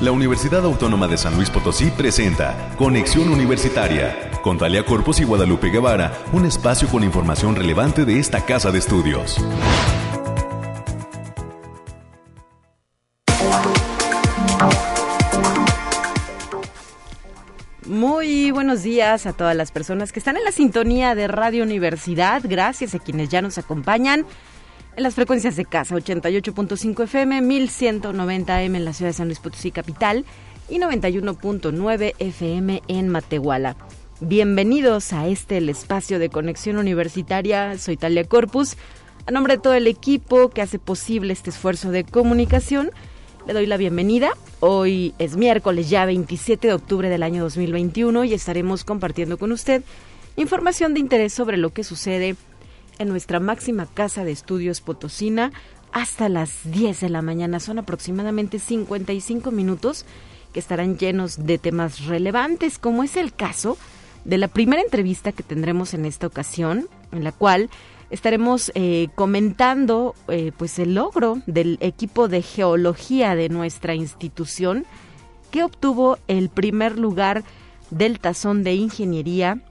La Universidad Autónoma de San Luis Potosí presenta Conexión Universitaria con Talia Corpus y Guadalupe Guevara, un espacio con información relevante de esta casa de estudios. Muy buenos días a todas las personas que están en la sintonía de Radio Universidad. Gracias a quienes ya nos acompañan las frecuencias de casa 88.5 FM, 1190 M en la ciudad de San Luis Potosí capital y 91.9 FM en Matehuala. Bienvenidos a este el espacio de conexión universitaria. Soy Talia Corpus. A nombre de todo el equipo que hace posible este esfuerzo de comunicación, le doy la bienvenida. Hoy es miércoles ya 27 de octubre del año 2021 y estaremos compartiendo con usted información de interés sobre lo que sucede en nuestra máxima casa de estudios Potosina hasta las 10 de la mañana. Son aproximadamente 55 minutos que estarán llenos de temas relevantes, como es el caso de la primera entrevista que tendremos en esta ocasión, en la cual estaremos eh, comentando eh, pues el logro del equipo de geología de nuestra institución que obtuvo el primer lugar del tazón de ingeniería.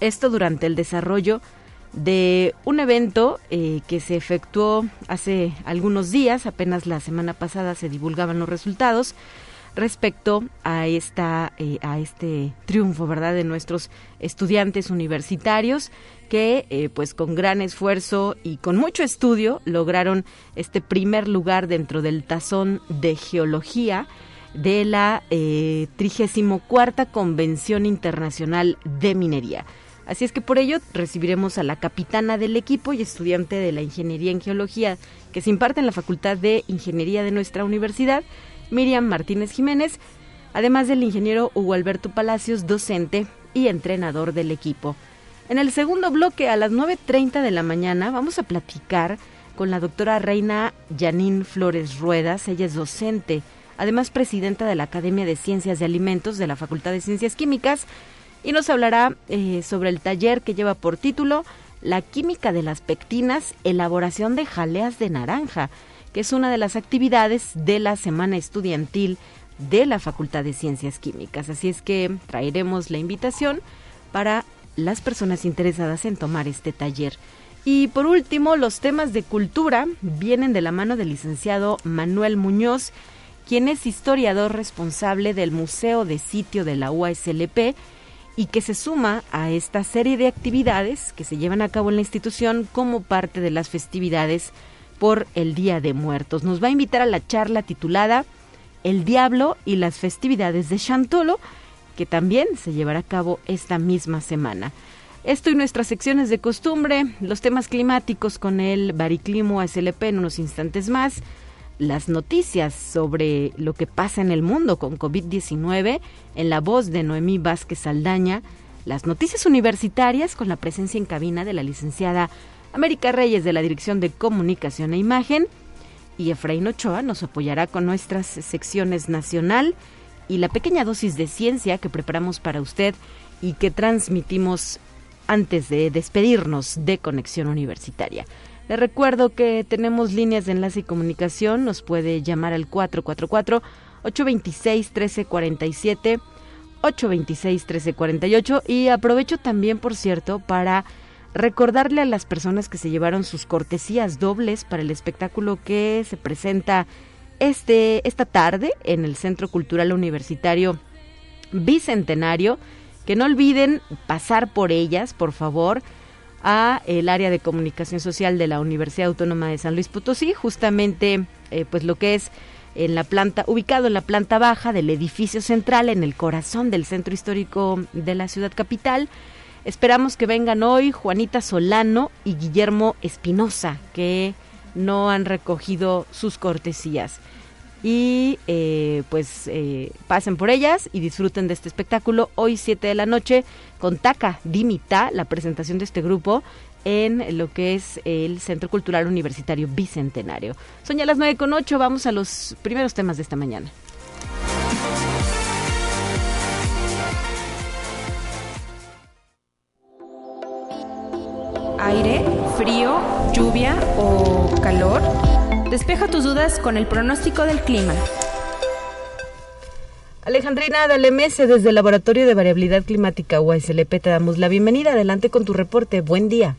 Esto durante el desarrollo de un evento eh, que se efectuó hace algunos días, apenas la semana pasada se divulgaban los resultados respecto a esta eh, a este triunfo, ¿verdad? de nuestros estudiantes universitarios que eh, pues con gran esfuerzo y con mucho estudio lograron este primer lugar dentro del tazón de geología de la eh, 34 Convención Internacional de Minería. Así es que por ello recibiremos a la capitana del equipo y estudiante de la Ingeniería en Geología que se imparte en la Facultad de Ingeniería de nuestra universidad, Miriam Martínez Jiménez, además del ingeniero Hugo Alberto Palacios, docente y entrenador del equipo. En el segundo bloque, a las 9.30 de la mañana, vamos a platicar con la doctora Reina Janine Flores Ruedas. Ella es docente, además presidenta de la Academia de Ciencias de Alimentos de la Facultad de Ciencias Químicas y nos hablará eh, sobre el taller que lleva por título La química de las pectinas, elaboración de jaleas de naranja, que es una de las actividades de la semana estudiantil de la Facultad de Ciencias Químicas. Así es que traeremos la invitación para las personas interesadas en tomar este taller. Y por último, los temas de cultura vienen de la mano del licenciado Manuel Muñoz, quien es historiador responsable del Museo de Sitio de la UASLP y que se suma a esta serie de actividades que se llevan a cabo en la institución como parte de las festividades por el Día de Muertos. Nos va a invitar a la charla titulada El Diablo y las festividades de Chantolo, que también se llevará a cabo esta misma semana. Esto y nuestras secciones de costumbre, los temas climáticos con el Bariclimo SLP en unos instantes más, las noticias sobre lo que pasa en el mundo con COVID-19 en la voz de Noemí Vázquez Saldaña, las noticias universitarias con la presencia en cabina de la licenciada América Reyes de la Dirección de Comunicación e Imagen y Efraín Ochoa nos apoyará con nuestras secciones nacional y la pequeña dosis de ciencia que preparamos para usted y que transmitimos antes de despedirnos de Conexión Universitaria. Le recuerdo que tenemos líneas de enlace y comunicación. Nos puede llamar al 444-826-1347, 826-1348. Y aprovecho también, por cierto, para recordarle a las personas que se llevaron sus cortesías dobles para el espectáculo que se presenta este, esta tarde en el Centro Cultural Universitario Bicentenario, que no olviden pasar por ellas, por favor a el área de comunicación social de la Universidad Autónoma de San Luis Potosí, justamente eh, pues lo que es en la planta ubicado en la planta baja del edificio central en el corazón del centro histórico de la ciudad capital. Esperamos que vengan hoy Juanita Solano y Guillermo Espinosa, que no han recogido sus cortesías y eh, pues eh, pasen por ellas y disfruten de este espectáculo hoy 7 de la noche con Taca Dimita, la presentación de este grupo en lo que es el Centro Cultural Universitario Bicentenario. Son ya las 9 con 8, vamos a los primeros temas de esta mañana. Aire, frío, lluvia o calor. Despeja tus dudas con el pronóstico del clima. Alejandrina Dalemese, desde el Laboratorio de Variabilidad Climática UASLP, te damos la bienvenida. Adelante con tu reporte. Buen día.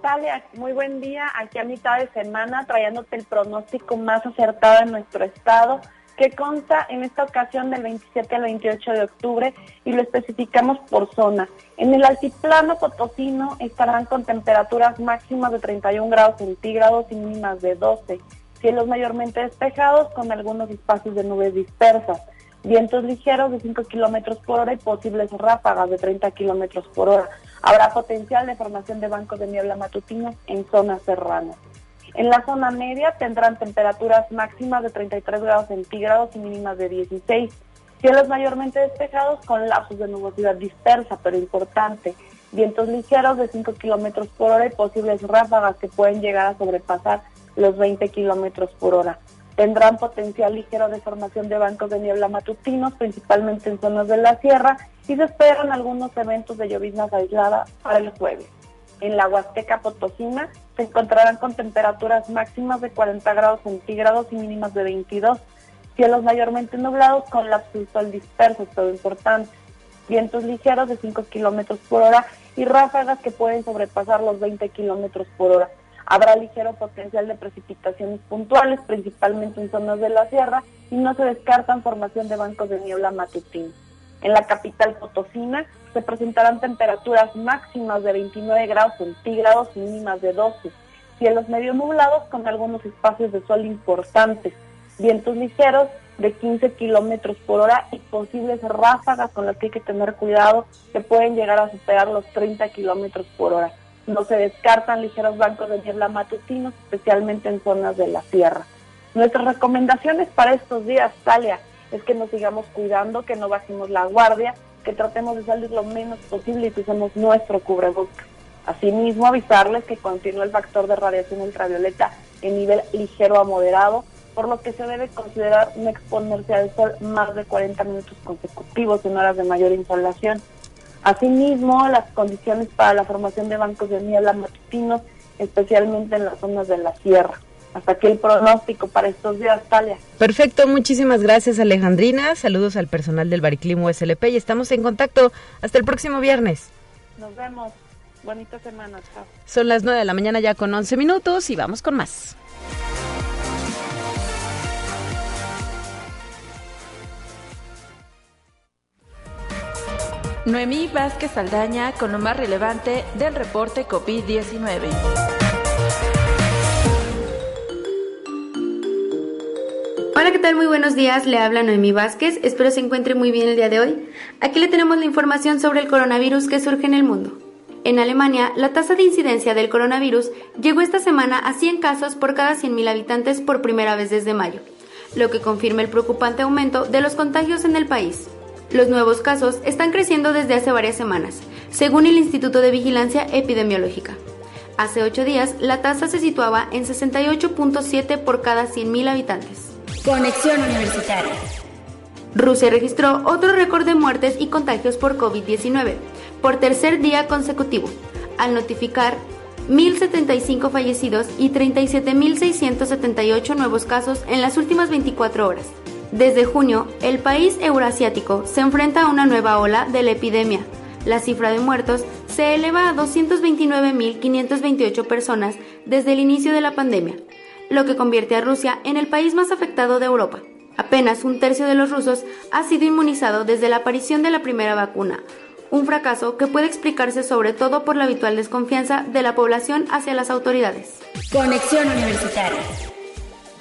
Talia, muy buen día. Aquí a mitad de semana trayéndote el pronóstico más acertado en nuestro estado que consta en esta ocasión del 27 al 28 de octubre y lo especificamos por zona. En el altiplano potosino estarán con temperaturas máximas de 31 grados centígrados y mínimas de 12. Cielos mayormente despejados con algunos espacios de nubes dispersas. Vientos ligeros de 5 kilómetros por hora y posibles ráfagas de 30 kilómetros por hora. Habrá potencial de formación de bancos de niebla matutinos en zonas serranas. En la zona media tendrán temperaturas máximas de 33 grados centígrados y mínimas de 16. Cielos mayormente despejados con lapsos de nubosidad dispersa, pero importante. Vientos ligeros de 5 kilómetros por hora y posibles ráfagas que pueden llegar a sobrepasar los 20 kilómetros por hora. Tendrán potencial ligero de formación de bancos de niebla matutinos, principalmente en zonas de la sierra, y se esperan algunos eventos de lloviznas aisladas para el jueves. En la Huasteca Potosina se encontrarán con temperaturas máximas de 40 grados centígrados y mínimas de 22. Cielos mayormente nublados con lapsos de sol dispersos, todo importante. Vientos ligeros de 5 kilómetros por hora y ráfagas que pueden sobrepasar los 20 kilómetros por hora. Habrá ligero potencial de precipitaciones puntuales, principalmente en zonas de la sierra, y no se descartan formación de bancos de niebla matutina. En la capital potosina se presentarán temperaturas máximas de 29 grados centígrados y mínimas de 12. Cielos medio nublados con algunos espacios de sol importantes. Vientos ligeros de 15 kilómetros por hora y posibles ráfagas con las que hay que tener cuidado que pueden llegar a superar los 30 kilómetros por hora. No se descartan ligeros bancos de niebla matutinos, especialmente en zonas de la sierra. Nuestras recomendaciones para estos días, Talia, es que nos sigamos cuidando, que no bajemos la guardia, que tratemos de salir lo menos posible y que usemos nuestro cubrebocas. Asimismo, avisarles que continúa el factor de radiación ultravioleta en nivel ligero a moderado, por lo que se debe considerar no exponerse al sol más de 40 minutos consecutivos en horas de mayor insolación. Asimismo, las condiciones para la formación de bancos de niebla matutinos, especialmente en las zonas de la sierra. Hasta aquí el pronóstico para estos días, Talia. Perfecto, muchísimas gracias Alejandrina. Saludos al personal del Bariclimo SLP y estamos en contacto hasta el próximo viernes. Nos vemos. Bonita semana, chao. Son las 9 de la mañana ya con 11 minutos y vamos con más. Noemí Vázquez Saldaña con lo más relevante del reporte COVID-19. Hola, ¿qué tal? Muy buenos días. Le habla Noemí Vázquez. Espero se encuentre muy bien el día de hoy. Aquí le tenemos la información sobre el coronavirus que surge en el mundo. En Alemania, la tasa de incidencia del coronavirus llegó esta semana a 100 casos por cada 100.000 habitantes por primera vez desde mayo, lo que confirma el preocupante aumento de los contagios en el país. Los nuevos casos están creciendo desde hace varias semanas, según el Instituto de Vigilancia Epidemiológica. Hace ocho días, la tasa se situaba en 68.7 por cada 100.000 habitantes. Conexión Universitaria. Rusia registró otro récord de muertes y contagios por COVID-19 por tercer día consecutivo, al notificar 1.075 fallecidos y 37.678 nuevos casos en las últimas 24 horas. Desde junio, el país euroasiático se enfrenta a una nueva ola de la epidemia. La cifra de muertos se eleva a 229.528 personas desde el inicio de la pandemia, lo que convierte a Rusia en el país más afectado de Europa. Apenas un tercio de los rusos ha sido inmunizado desde la aparición de la primera vacuna, un fracaso que puede explicarse sobre todo por la habitual desconfianza de la población hacia las autoridades. Conexión Universitaria.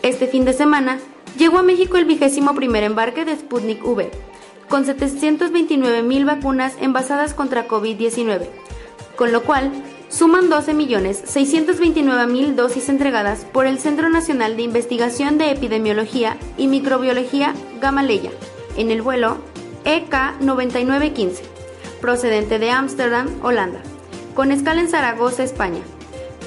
Este fin de semana llegó a México el vigésimo primer embarque de Sputnik V, con 729 mil vacunas envasadas contra COVID-19, con lo cual suman 12.629.000 dosis entregadas por el Centro Nacional de Investigación de Epidemiología y Microbiología Gamaleya en el vuelo EK9915, procedente de Ámsterdam, Holanda, con escala en Zaragoza, España.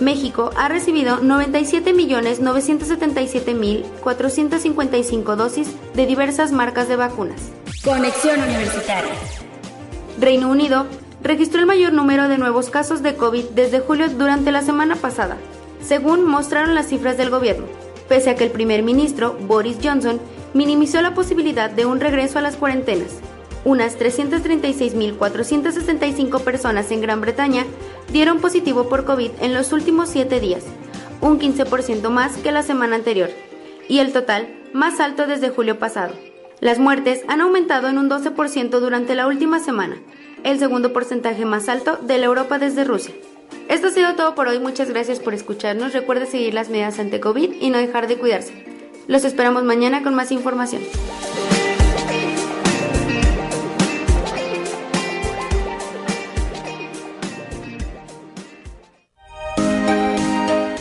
México ha recibido 97.977.455 dosis de diversas marcas de vacunas. Conexión Universitaria. Reino Unido registró el mayor número de nuevos casos de COVID desde julio durante la semana pasada, según mostraron las cifras del gobierno, pese a que el primer ministro, Boris Johnson, minimizó la posibilidad de un regreso a las cuarentenas. Unas 336.465 personas en Gran Bretaña dieron positivo por COVID en los últimos 7 días, un 15% más que la semana anterior, y el total más alto desde julio pasado. Las muertes han aumentado en un 12% durante la última semana, el segundo porcentaje más alto de la Europa desde Rusia. Esto ha sido todo por hoy, muchas gracias por escucharnos, recuerde seguir las medidas ante COVID y no dejar de cuidarse. Los esperamos mañana con más información.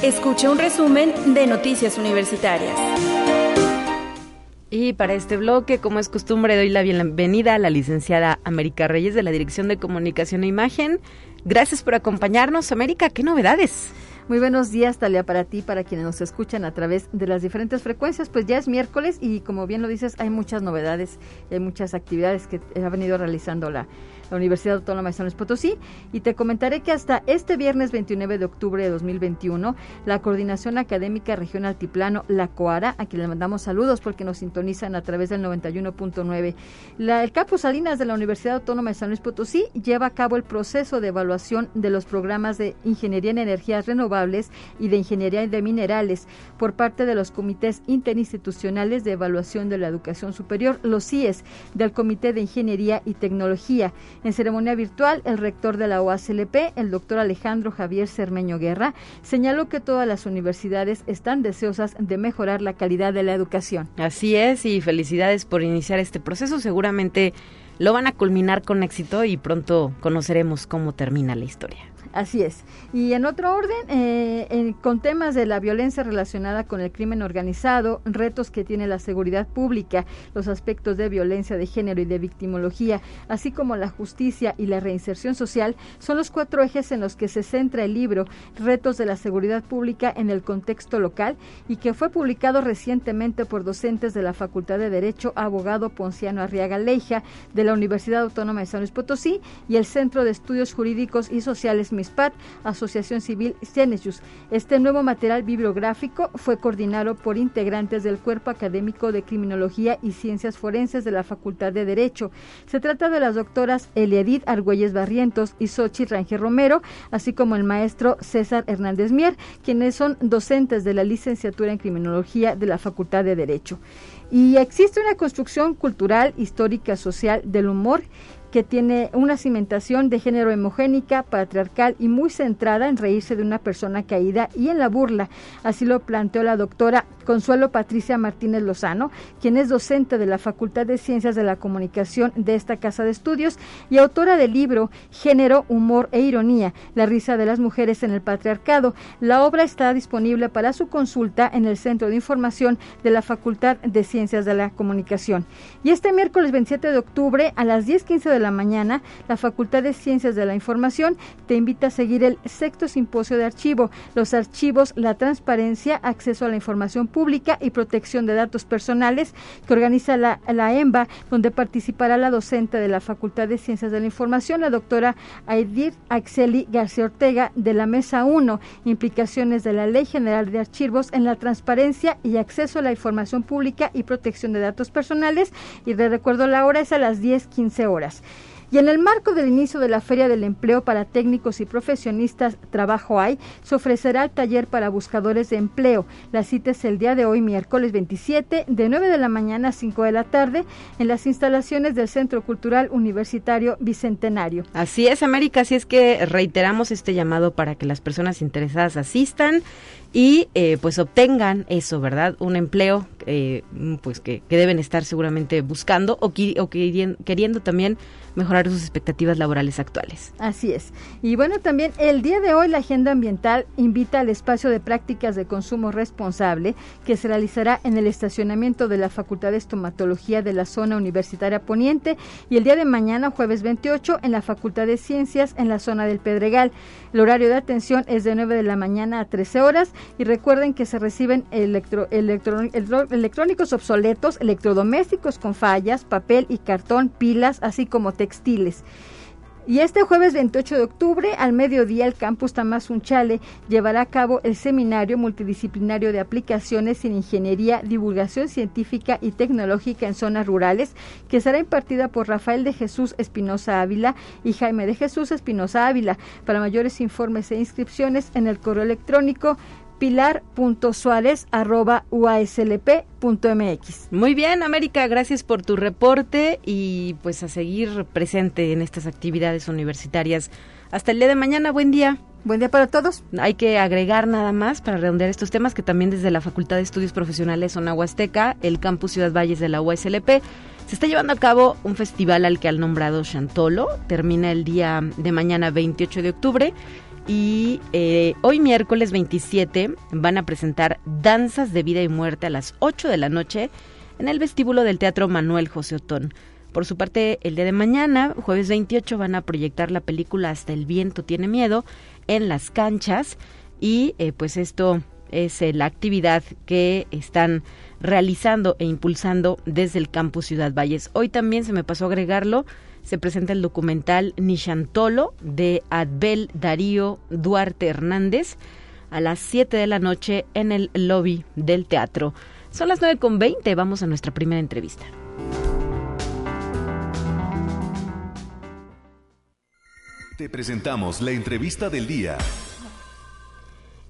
Escuche un resumen de Noticias Universitarias. Y para este bloque, como es costumbre, doy la bienvenida a la licenciada América Reyes de la Dirección de Comunicación e Imagen. Gracias por acompañarnos, América. ¿Qué novedades? Muy buenos días, Talia, para ti, para quienes nos escuchan a través de las diferentes frecuencias. Pues ya es miércoles y como bien lo dices, hay muchas novedades, hay muchas actividades que ha venido realizando la, la Universidad Autónoma de San Luis Potosí. Y te comentaré que hasta este viernes 29 de octubre de 2021, la Coordinación Académica Región Altiplano, la COARA, a quien le mandamos saludos porque nos sintonizan a través del 91.9, el Capo Salinas de la Universidad Autónoma de San Luis Potosí lleva a cabo el proceso de evaluación de los programas de Ingeniería en Energías Renovables y de Ingeniería de Minerales por parte de los comités interinstitucionales de evaluación de la educación superior, los CIES, del Comité de Ingeniería y Tecnología. En ceremonia virtual, el rector de la OACLP, el doctor Alejandro Javier Cermeño Guerra, señaló que todas las universidades están deseosas de mejorar la calidad de la educación. Así es, y felicidades por iniciar este proceso. Seguramente lo van a culminar con éxito y pronto conoceremos cómo termina la historia. Así es. Y en otro orden, eh, con temas de la violencia relacionada con el crimen organizado, retos que tiene la seguridad pública, los aspectos de violencia de género y de victimología, así como la justicia y la reinserción social, son los cuatro ejes en los que se centra el libro Retos de la Seguridad Pública en el contexto local y que fue publicado recientemente por docentes de la Facultad de Derecho, abogado Ponciano Arriaga Leija, de la Universidad Autónoma de San Luis Potosí y el Centro de Estudios Jurídicos y Sociales Asociación Civil Cienesius. Este nuevo material bibliográfico fue coordinado por integrantes del Cuerpo Académico de Criminología y Ciencias Forenses de la Facultad de Derecho. Se trata de las doctoras Eliedith Argüelles Barrientos y Sochi Rangel Romero, así como el maestro César Hernández Mier, quienes son docentes de la licenciatura en Criminología de la Facultad de Derecho. Y existe una construcción cultural, histórica, social del humor que tiene una cimentación de género hemogénica, patriarcal y muy centrada en reírse de una persona caída y en la burla. Así lo planteó la doctora Consuelo Patricia Martínez Lozano, quien es docente de la Facultad de Ciencias de la Comunicación de esta casa de estudios y autora del libro Género, Humor e Ironía, la risa de las mujeres en el patriarcado. La obra está disponible para su consulta en el Centro de Información de la Facultad de Ciencias de la Comunicación. Y este miércoles 27 de octubre a las 10.15 de la mañana, la Facultad de Ciencias de la Información te invita a seguir el sexto simposio de archivo, los archivos, la transparencia, acceso a la información pública y protección de datos personales que organiza la, la EMBA, donde participará la docente de la Facultad de Ciencias de la Información, la doctora Aidir Axeli García Ortega, de la Mesa 1, implicaciones de la Ley General de Archivos en la transparencia y acceso a la información pública y protección de datos personales. Y de recuerdo la hora es a las 10.15 horas. Y en el marco del inicio de la Feria del Empleo para técnicos y profesionistas Trabajo Hay, se ofrecerá el taller para buscadores de empleo. La cita es el día de hoy, miércoles 27, de 9 de la mañana a 5 de la tarde, en las instalaciones del Centro Cultural Universitario Bicentenario. Así es, América, así es que reiteramos este llamado para que las personas interesadas asistan y eh, pues obtengan eso, ¿verdad? Un empleo eh, pues que, deben estar seguramente buscando o, o queriendo también mejorar sus expectativas laborales actuales. Así es. Y bueno, también el día de hoy la Agenda Ambiental invita al espacio de prácticas de consumo responsable que se realizará en el estacionamiento de la Facultad de Estomatología de la zona universitaria poniente y el día de mañana, jueves 28, en la Facultad de Ciencias en la zona del Pedregal. El horario de atención es de 9 de la mañana a 13 horas y recuerden que se reciben electro, electrónicos obsoletos, electrodomésticos con fallas, papel y cartón, pilas, así como Y este jueves 28 de octubre, al mediodía, el campus Tamazunchale llevará a cabo el seminario multidisciplinario de aplicaciones en ingeniería, divulgación científica y tecnológica en zonas rurales, que será impartida por Rafael de Jesús Espinosa Ávila y Jaime de Jesús Espinosa Ávila. Para mayores informes e inscripciones en el correo electrónico pilar.suárez.uaslp.mx. Muy bien, América, gracias por tu reporte y pues a seguir presente en estas actividades universitarias. Hasta el día de mañana, buen día. Buen día para todos. Hay que agregar nada más para redondear estos temas que también desde la Facultad de Estudios Profesionales Zona Huasteca, el campus Ciudad Valles de la UASLP, se está llevando a cabo un festival al que han nombrado Chantolo. Termina el día de mañana 28 de octubre y eh, hoy miércoles 27 van a presentar Danzas de Vida y Muerte a las 8 de la noche en el vestíbulo del Teatro Manuel José Otón. Por su parte, el día de mañana, jueves 28, van a proyectar la película Hasta el viento tiene miedo en las canchas y eh, pues esto es eh, la actividad que están realizando e impulsando desde el campus Ciudad Valles. Hoy también se me pasó a agregarlo, se presenta el documental Nishantolo de Adbel Darío Duarte Hernández a las 7 de la noche en el lobby del teatro. Son las 9.20, vamos a nuestra primera entrevista. Te presentamos la entrevista del día.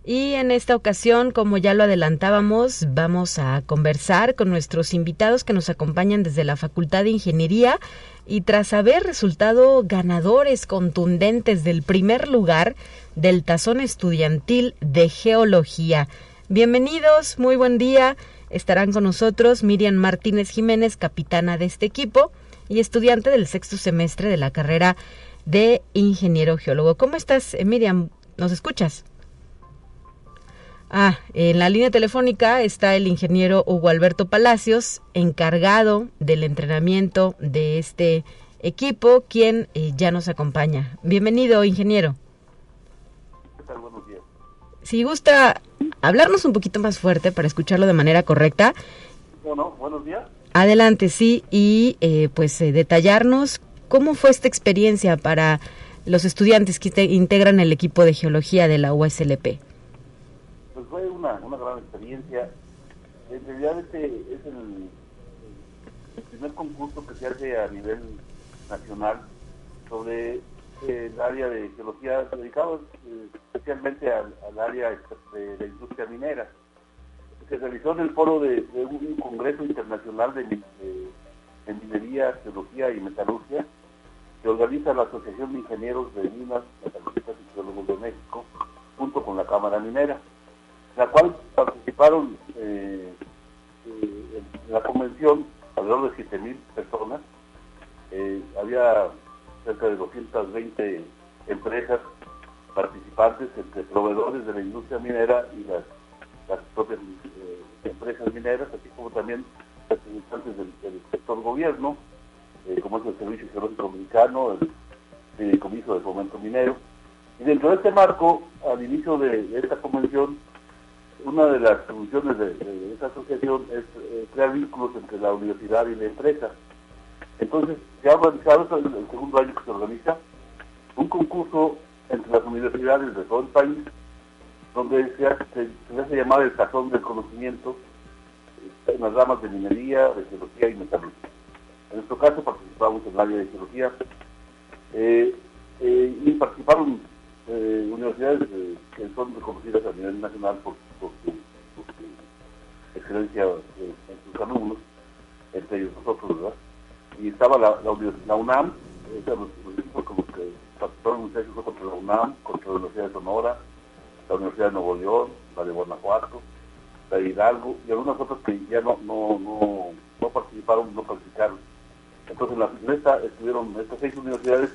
Y en esta ocasión, como ya lo adelantábamos, vamos a conversar con nuestros invitados que nos acompañan desde la Facultad de Ingeniería y tras haber resultado ganadores contundentes del primer lugar del tazón estudiantil de geología. Bienvenidos, muy buen día. Estarán con nosotros Miriam Martínez Jiménez, capitana de este equipo y estudiante del sexto semestre de la carrera de ingeniero geólogo. ¿Cómo estás, Miriam? ¿Nos escuchas? Ah, en la línea telefónica está el ingeniero Hugo Alberto Palacios, encargado del entrenamiento de este equipo, quien eh, ya nos acompaña. Bienvenido, ingeniero. ¿Qué tal? Buenos días. Si gusta hablarnos un poquito más fuerte para escucharlo de manera correcta. Bueno, buenos días. Adelante, sí, y eh, pues eh, detallarnos cómo fue esta experiencia para los estudiantes que integran el equipo de geología de la USLP fue una, una gran experiencia. En realidad este es el, primer concurso que se hace a nivel nacional sobre el área de geología dedicado eh, especialmente al, área de la industria minera. Se realizó en el foro de, un congreso internacional de, minería, geología y metalurgia que organiza la Asociación de Ingenieros de Minas, Metalurgistas y Geólogos de México junto con la Cámara Minera la cual participaron eh, eh, en la convención alrededor de 7.000 personas. Eh, había cerca de 220 empresas participantes entre proveedores de la industria minera y las, propias empresas mineras, así como también representantes del, sector gobierno, como es el Servicio Geológico Mexicano, el Comiso de Fomento Minero. Y dentro de este marco, al inicio de esta convención, una de las funciones de, esta asociación es eh, crear vínculos entre la universidad y la empresa. Entonces, se ha organizado, es el segundo año que se organiza, un concurso entre las universidades de todo el país, donde se hace, llamar el tazón del conocimiento eh, en las ramas de minería, de geología y metalurgia. En nuestro caso participamos en el área de geología eh, y participaron universidades que son reconocidas a nivel nacional por por su, excelencia en sus alumnos, entre ellos nosotros, ¿verdad? Y estaba la, la, UNAM, los, como que participaron muchachos contra la UNAM, contra la Universidad de Sonora, la Universidad de Nuevo León, la de Guanajuato, la de Hidalgo y algunas otras que ya no, no, no, no participaron, no participaron. Entonces en la fiesta estuvieron estas seis universidades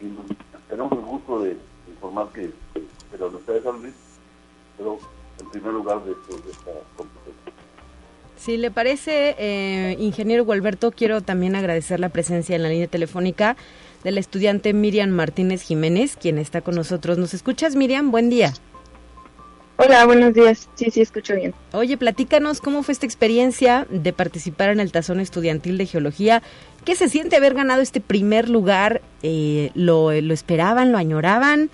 y tenemos el gusto de informar que, que la Universidad de San Luis pero en primer lugar de, esta competencia. Si le parece, eh, ingeniero Gualberto, quiero también agradecer la presencia en la línea telefónica de la estudiante Miriam Martínez Jiménez, quien está con nosotros. ¿Nos escuchas, Miriam? Buen día. Hola, buenos días. Sí, sí, escucho bien. Oye, platícanos cómo fue esta experiencia de participar en el Tazón Estudiantil de Geología ¿Qué se siente haber ganado este primer lugar? Eh, ¿lo, ¿Lo esperaban, lo añoraban?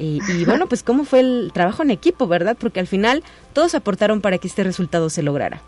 y bueno, pues cómo fue el trabajo en equipo, ¿verdad? Porque al final todos aportaron para que este resultado se lograra.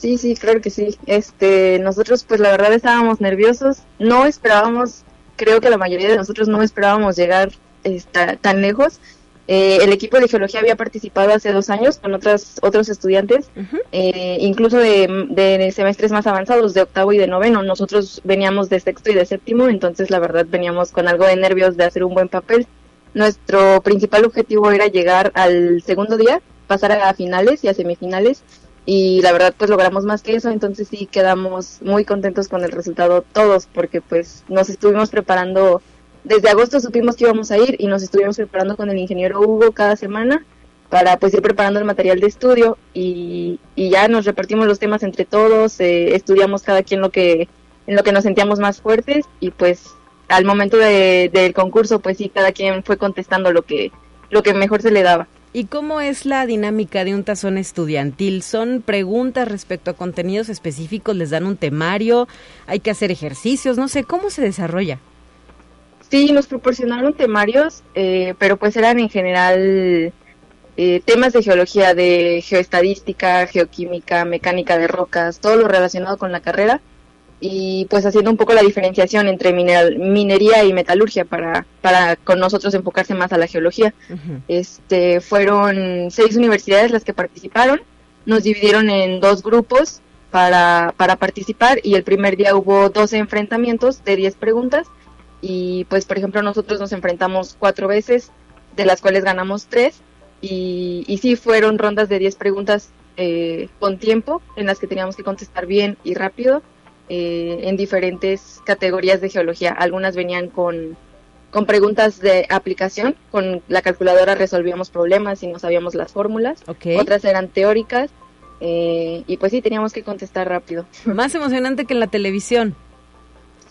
Sí, sí, claro que sí. Este, nosotros pues la verdad estábamos nerviosos, no esperábamos, creo que la mayoría de nosotros no esperábamos llegar esta, tan lejos. Eh, el equipo de geología había participado hace dos años con otras, otros estudiantes, eh, incluso de, de, semestres más avanzados, de octavo y de noveno. Nosotros veníamos de sexto y de séptimo, entonces la verdad veníamos con algo de nervios de hacer un buen papel. Nuestro principal objetivo era llegar al segundo día, pasar a finales y a semifinales y la verdad pues logramos más que eso, entonces sí quedamos muy contentos con el resultado todos porque pues nos estuvimos preparando, desde agosto supimos que íbamos a ir y nos estuvimos preparando con el ingeniero Hugo cada semana para pues ir preparando el material de estudio y, ya nos repartimos los temas entre todos, eh, estudiamos cada quien lo que, en lo que nos sentíamos más fuertes y pues al momento de, del concurso pues sí cada quien fue contestando lo que, lo que mejor se le daba. ¿Y cómo es la dinámica de un tazón estudiantil? ¿Son preguntas respecto a contenidos específicos? ¿Les dan un temario? ¿Hay que hacer ejercicios? No sé, ¿cómo se desarrolla? Sí, nos proporcionaron temarios, eh, pero pues eran en general eh, temas de geología, de geoestadística, geoquímica, mecánica de rocas, todo lo relacionado con la carrera. Y pues haciendo un poco la diferenciación entre minería y metalurgia para, para con nosotros enfocarse más a la geología. Este fueron seis universidades las que participaron, nos dividieron en dos grupos para, para participar y el primer día hubo 12 enfrentamientos de 10 preguntas y pues por ejemplo nosotros nos enfrentamos cuatro veces, de las cuales ganamos tres y, y sí fueron rondas de 10 preguntas eh, con tiempo en las que teníamos que contestar bien y rápido eh, en diferentes categorías de geología. Algunas venían con, con preguntas de aplicación, con la calculadora resolvíamos problemas y no sabíamos las fórmulas. Otras eran teóricas eh, y pues sí, teníamos que contestar rápido. Más emocionante que en la televisión.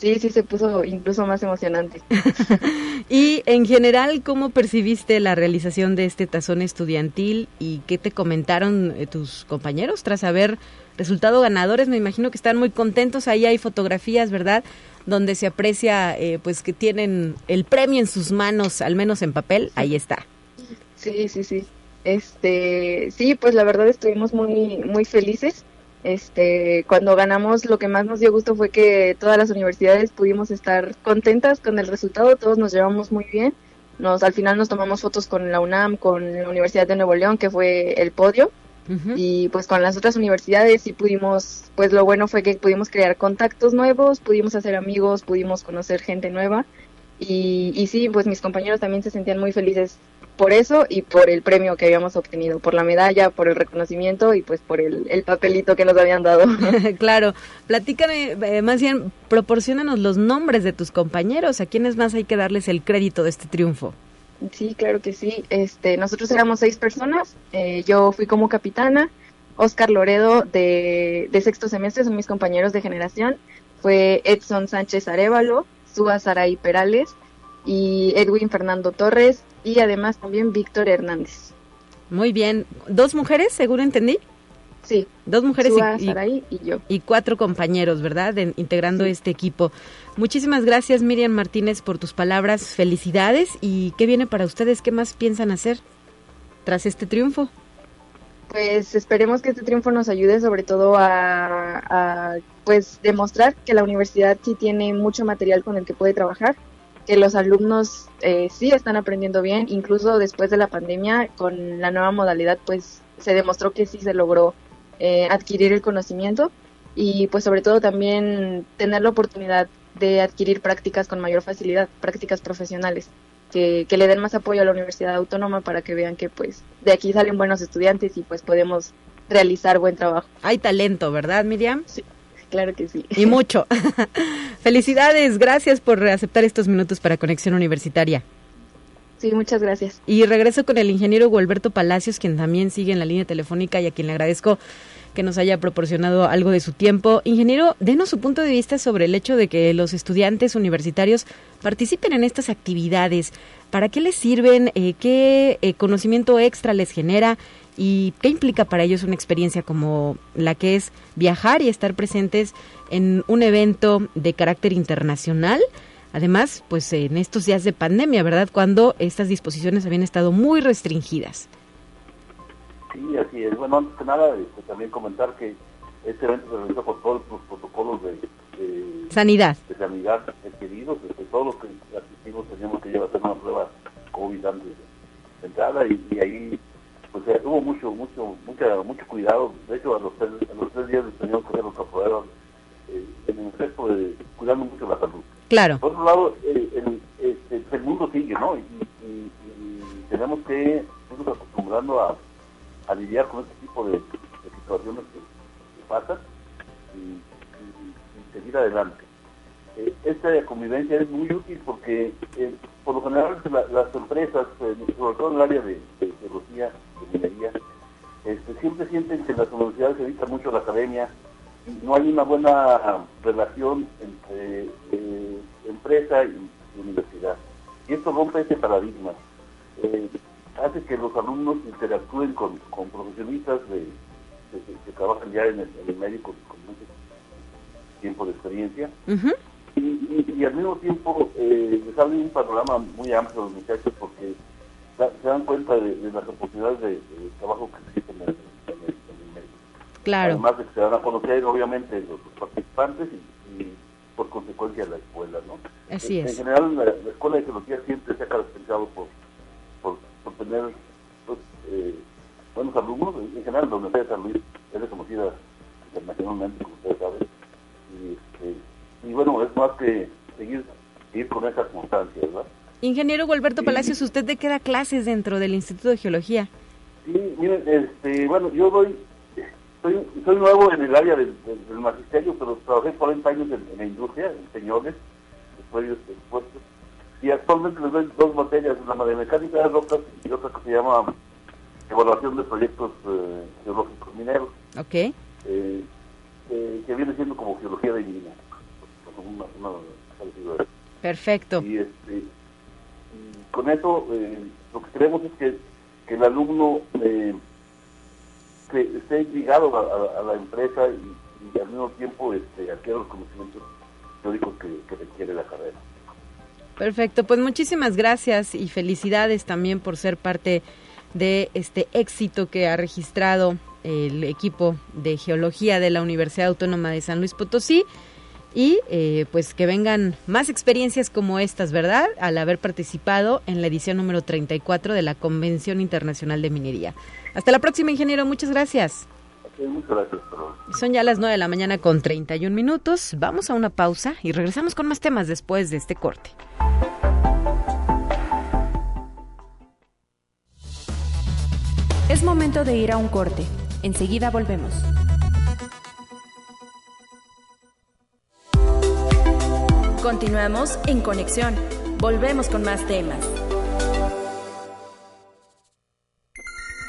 Sí, sí, se puso incluso más emocionante. y en general, ¿cómo percibiste la realización de este tazón estudiantil y qué te comentaron eh, tus compañeros tras haber resultado ganadores, me imagino que están muy contentos. Ahí hay fotografías, ¿verdad? Donde se aprecia eh, pues que tienen el premio en sus manos, al menos en papel. Ahí está. Sí, sí, sí. Este, sí, pues la verdad estuvimos muy muy felices. Este, cuando ganamos lo que más nos dio gusto fue que todas las universidades pudimos estar contentas con el resultado, todos nos llevamos muy bien. Nos al final nos tomamos fotos con la UNAM, con la Universidad de Nuevo León, que fue el podio y pues con las otras universidades sí pudimos, pues lo bueno fue que pudimos crear contactos nuevos, pudimos hacer amigos, pudimos conocer gente nueva y, y sí, pues mis compañeros también se sentían muy felices por eso y por el premio que habíamos obtenido, por la medalla, por el reconocimiento y pues por el, el papelito que nos habían dado. claro, platícame, eh, más bien, proporcionanos los nombres de tus compañeros, a quiénes más hay que darles el crédito de este triunfo. Sí, claro que sí. Este, nosotros éramos seis personas. Eh, yo fui como capitana. Oscar Loredo de, sexto semestre son mis compañeros de generación. Fue Edson Sánchez Arevalo, Suba Saray Perales y Edwin Fernando Torres y además también Víctor Hernández. Muy bien. ¿Dos mujeres, seguro entendí? Sí. Dos mujeres y, y, yo. Y cuatro compañeros, ¿verdad? integrando este equipo. Muchísimas gracias, Miriam Martínez, por tus palabras. Felicidades. ¿Y qué viene para ustedes? ¿Qué más piensan hacer tras este triunfo? Pues esperemos que este triunfo nos ayude sobre todo a, pues demostrar que la universidad sí tiene mucho material con el que puede trabajar, que los alumnos eh, sí están aprendiendo bien, incluso después de la pandemia con la nueva modalidad pues se demostró que sí se logró eh, adquirir el conocimiento y pues sobre todo también tener la oportunidad de adquirir prácticas con mayor facilidad, prácticas profesionales, que, que, le den más apoyo a la Universidad Autónoma para que vean que pues de aquí salen buenos estudiantes y pues podemos realizar buen trabajo. Hay talento, ¿verdad Miriam? Sí, claro que sí. Y mucho. Felicidades, gracias por aceptar estos minutos para Conexión Universitaria. Sí, muchas gracias. Y regreso con el ingeniero Gualberto Palacios, quien también sigue en la línea telefónica y a quien le agradezco que nos haya proporcionado algo de su tiempo. Ingeniero, denos su punto de vista sobre el hecho de que los estudiantes universitarios participen en estas actividades. ¿Para qué les sirven? Eh, ¿Qué eh, conocimiento extra les genera? Y qué implica para ellos una experiencia como la que es viajar y estar presentes en un evento de carácter internacional. Además, pues en estos días de pandemia, ¿verdad? Cuando estas disposiciones habían estado muy restringidas. Sí, así es. Bueno, antes que nada, este, también comentar que este evento se realiza por todos los protocolos de, sanidad. De sanidad adquiridos. Este, todos los que asistimos teníamos que llevar a hacer una prueba COVID antes de entrada y, ahí pues hubo mucho mucho mucha, mucho cuidado. De hecho, a los, tres, a los tres días teníamos que hacer otra prueba eh, en el efecto de cuidando mucho la salud. Claro. Por otro lado, eh, el, este, el, mundo sigue, ¿no? Y, tenemos que irnos acostumbrando a, a, lidiar con este tipo de, situaciones que, pasan y, seguir adelante. Eh, esta convivencia es muy útil porque, eh, por lo general, las empresas, sobre todo en el área de, de de este, siempre sienten que las universidades se dedican mucho a la academia, no hay una buena relación entre eh, empresa y, universidad. Y esto rompe ese paradigma. Eh, hace que los alumnos interactúen con, profesionistas de, que trabajan ya en el, medio con, mucho tiempo de experiencia. y, al mismo tiempo eh, les abre un panorama muy amplio a los muchachos porque se dan cuenta de, las oportunidades de, trabajo que existen en el, Claro. Además de que se van a conocer, obviamente, los, participantes y, por consecuencia la escuela, ¿no? Así en, es. En general, la, escuela de geología siempre se ha caracterizado por, por, tener pues, eh, buenos alumnos. En general, la Universidad de San Luis es reconocida internacionalmente, como ustedes saben. Y, este, y bueno, es más que seguir, seguir con esa constancia, ¿verdad? Ingeniero Gualberto Palacios, ¿usted de qué da clases dentro del Instituto de Geología? Sí, miren, este, bueno, yo doy soy, soy nuevo en el área del, magisterio, pero trabajé 40 años en, la industria, en señores, después de puestos. Y actualmente les doy dos materias, una de mecánica de rocas y otra que se llama evaluación de proyectos eh, geológicos mineros. Ok. Eh, eh, que viene siendo como geología de mina. Perfecto. Y, este, con eso lo que queremos es que, el alumno que esté ligado a, la empresa y, al mismo tiempo este, adquiera los conocimientos teóricos que requiere la carrera. Perfecto, pues muchísimas gracias y felicidades también por ser parte de este éxito que ha registrado el equipo de geología de la Universidad Autónoma de San Luis Potosí y eh, pues que vengan más experiencias como estas, ¿verdad? Al haber participado en la edición número 34 de la Convención Internacional de Minería. Hasta la próxima, ingeniero. Muchas gracias. muchas gracias. Son ya las 9 de la mañana con 31 minutos. Vamos a una pausa y regresamos con más temas después de este corte. Es momento de ir a un corte. Enseguida volvemos. Continuamos en conexión. Volvemos con más temas.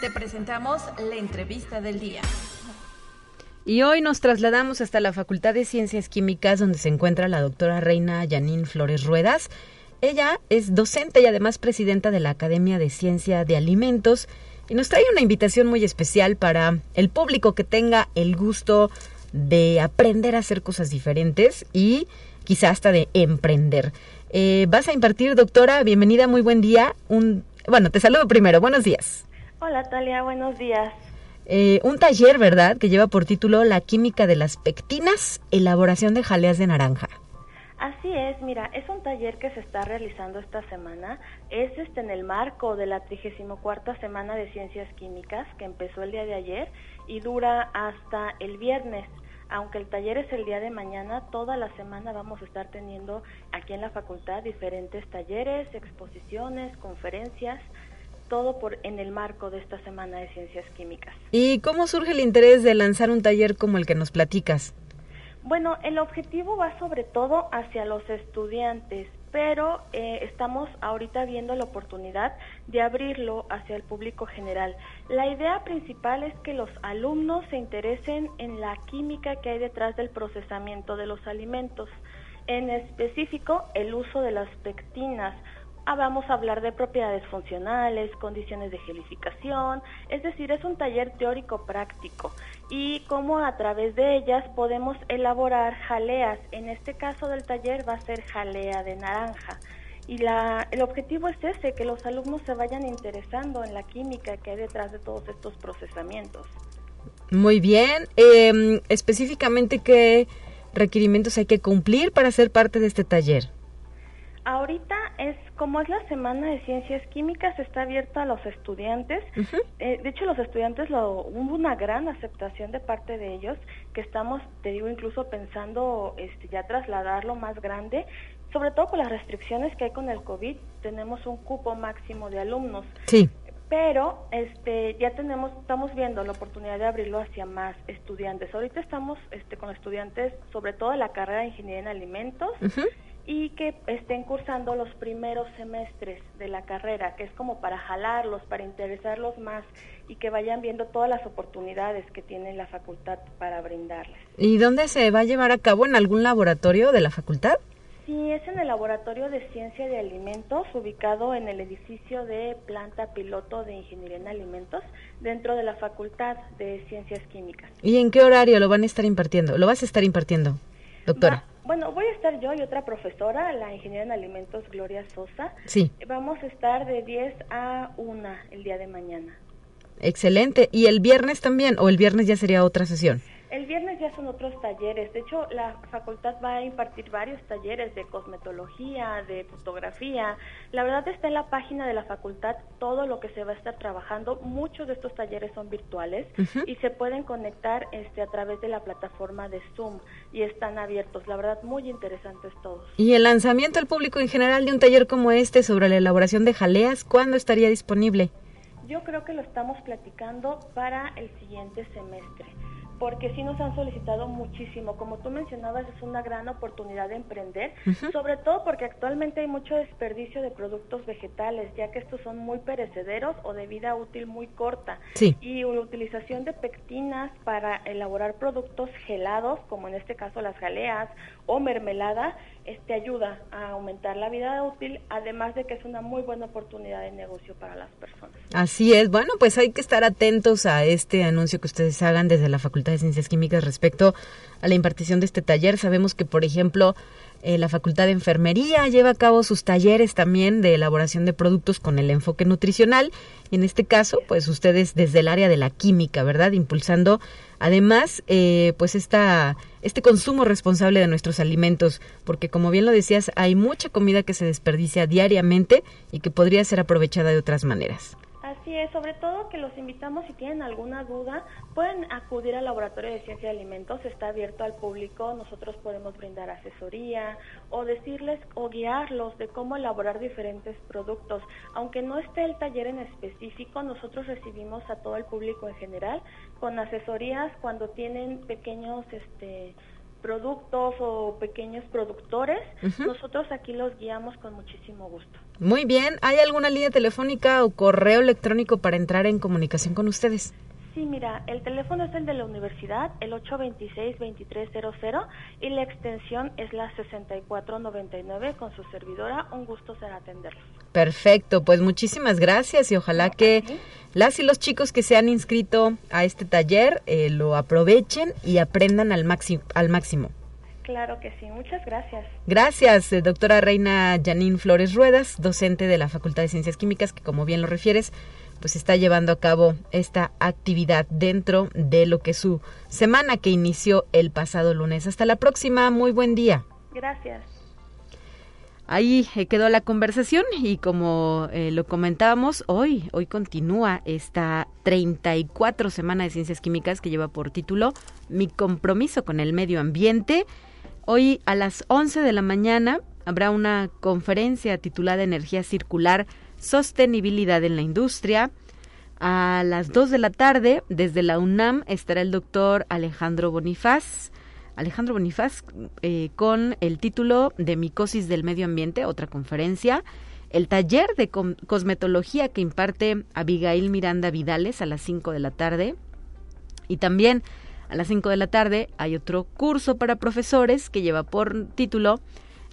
Te presentamos la entrevista del día. Y hoy nos trasladamos hasta la Facultad de Ciencias Químicas donde se encuentra la doctora Reina Janine Flores Ruedas. Ella es docente y además presidenta de la Academia de Ciencia de Alimentos y nos trae una invitación muy especial para el público que tenga el gusto de aprender a hacer cosas diferentes y quizá hasta de emprender. Eh, vas a impartir, doctora, bienvenida, muy buen día. Un, bueno, te saludo primero, buenos días. Hola, Talia, buenos días. Eh, un taller, ¿verdad?, que lleva por título La química de las pectinas, elaboración de jaleas de naranja. Así es, mira, es un taller que se está realizando esta semana. Es este en el marco de la 34 Semana de Ciencias Químicas que empezó el día de ayer y dura hasta el viernes aunque el taller es el día de mañana, toda la semana vamos a estar teniendo aquí en la facultad diferentes talleres, exposiciones, conferencias, todo por en el marco de esta semana de ciencias químicas. ¿Y cómo surge el interés de lanzar un taller como el que nos platicas? Bueno, el objetivo va sobre todo hacia los estudiantes, pero eh, estamos ahorita viendo la oportunidad de abrirlo hacia el público general. La idea principal es que los alumnos se interesen en la química que hay detrás del procesamiento de los alimentos, en específico el uso de las pectinas vamos a hablar de propiedades funcionales, condiciones de gelificación, es decir, es un taller teórico práctico y cómo a través de ellas podemos elaborar jaleas. En este caso del taller va a ser jalea de naranja. Y la, el objetivo es ese, que los alumnos se vayan interesando en la química que hay detrás de todos estos procesamientos. Muy bien. Eh, específicamente, ¿qué requerimientos hay que cumplir para ser parte de este taller? Ahorita es como es la semana de ciencias químicas está abierta a los estudiantes. Eh, de hecho, los estudiantes lo, hubo una gran aceptación de parte de ellos que estamos, te digo, incluso pensando este, ya trasladarlo más grande. Sobre todo por las restricciones que hay con el COVID, tenemos un cupo máximo de alumnos. Sí pero este ya tenemos estamos viendo la oportunidad de abrirlo hacia más estudiantes ahorita estamos este con estudiantes sobre todo de la carrera de ingeniería en alimentos y que estén cursando los primeros semestres de la carrera, que es como para jalarlos, para interesarlos más y que vayan viendo todas las oportunidades que tiene la facultad para brindarles. ¿Y dónde se va a llevar a cabo? ¿En algún laboratorio de la facultad? Sí, es en el Laboratorio de Ciencia de Alimentos, ubicado en el edificio de planta piloto de Ingeniería en Alimentos, dentro de la Facultad de Ciencias Químicas. ¿Y en qué horario lo van a estar impartiendo? ¿Lo vas a estar impartiendo, doctora? Bueno, voy a estar yo y otra profesora, la ingeniera en alimentos Gloria Sosa. Sí. Vamos a estar de 10 a 1 el día de mañana. Excelente. ¿Y el viernes también? ¿O el viernes ya sería otra sesión? El viernes ya son otros talleres. De hecho, la facultad va a impartir varios talleres de cosmetología, de fotografía. La verdad está en la página de la facultad todo lo que se va a estar trabajando. Muchos de estos talleres son virtuales y se pueden conectar este, a través de la plataforma de Zoom y están abiertos. La verdad, muy interesantes todos. ¿Y el lanzamiento al público en general de un taller como este sobre la elaboración de jaleas, cuándo estaría disponible? Yo creo que lo estamos platicando para el siguiente semestre porque sí nos han solicitado muchísimo. Como tú mencionabas, es una gran oportunidad de emprender, sobre todo porque actualmente hay mucho desperdicio de productos vegetales, ya que estos son muy perecederos o de vida útil muy corta. Y la utilización de pectinas para elaborar productos gelados, como en este caso las jaleas o mermelada, este ayuda a aumentar la vida útil, además de que es una muy buena oportunidad de negocio para las personas. Así es. Bueno, pues hay que estar atentos a este anuncio que ustedes hagan desde la Facultad de Ciencias Químicas respecto a la impartición de este taller. Sabemos que, por ejemplo, eh, la Facultad de Enfermería lleva a cabo sus talleres también de elaboración de productos con el enfoque nutricional. Y en este caso, pues ustedes desde el área de la química, ¿verdad? Impulsando además, eh, pues esta, este consumo responsable de nuestros alimentos, porque como bien lo decías, hay mucha comida que se desperdicia diariamente y que podría ser aprovechada de otras maneras. Así es, sobre todo que los invitamos si tienen alguna duda, pueden acudir al Laboratorio de Ciencia de Alimentos, está abierto al público, nosotros podemos brindar asesoría o decirles o guiarlos de cómo elaborar diferentes productos. Aunque no esté el taller en específico, nosotros recibimos a todo el público en general con asesorías cuando tienen pequeños este productos o pequeños productores, nosotros aquí los guiamos con muchísimo gusto. Muy bien, ¿hay alguna línea telefónica o correo electrónico para entrar en comunicación con ustedes? Sí, mira, el teléfono es el de la universidad, el 826-2300 y la extensión es la 6499 con su servidora. Un gusto ser atenderlos. Perfecto, pues muchísimas gracias y ojalá que las y los chicos que se han inscrito a este taller eh, lo aprovechen y aprendan al, máximo al máximo. Claro que sí, muchas gracias. Gracias, eh, doctora Reina Janine Flores Ruedas, docente de la Facultad de Ciencias Químicas, que como bien lo refieres, pues está llevando a cabo esta actividad dentro de lo que es su semana que inició el pasado lunes. Hasta la próxima, muy buen día. Gracias. Ahí eh, quedó la conversación y como eh, lo comentábamos, hoy, hoy continúa esta 34 semana de ciencias químicas que lleva por título Mi compromiso con el medio ambiente. Hoy a las 11 de la mañana habrá una conferencia titulada Energía Circular Sostenibilidad en la Industria. A las 2 de la tarde, desde la UNAM, estará el doctor Alejandro Bonifaz. Alejandro Bonifaz eh, con el título de Micosis del Medio Ambiente, otra conferencia. El taller de cosmetología que imparte Abigail Miranda Vidales a las 5 de la tarde. Y también a las 5 de la tarde hay otro curso para profesores que lleva por título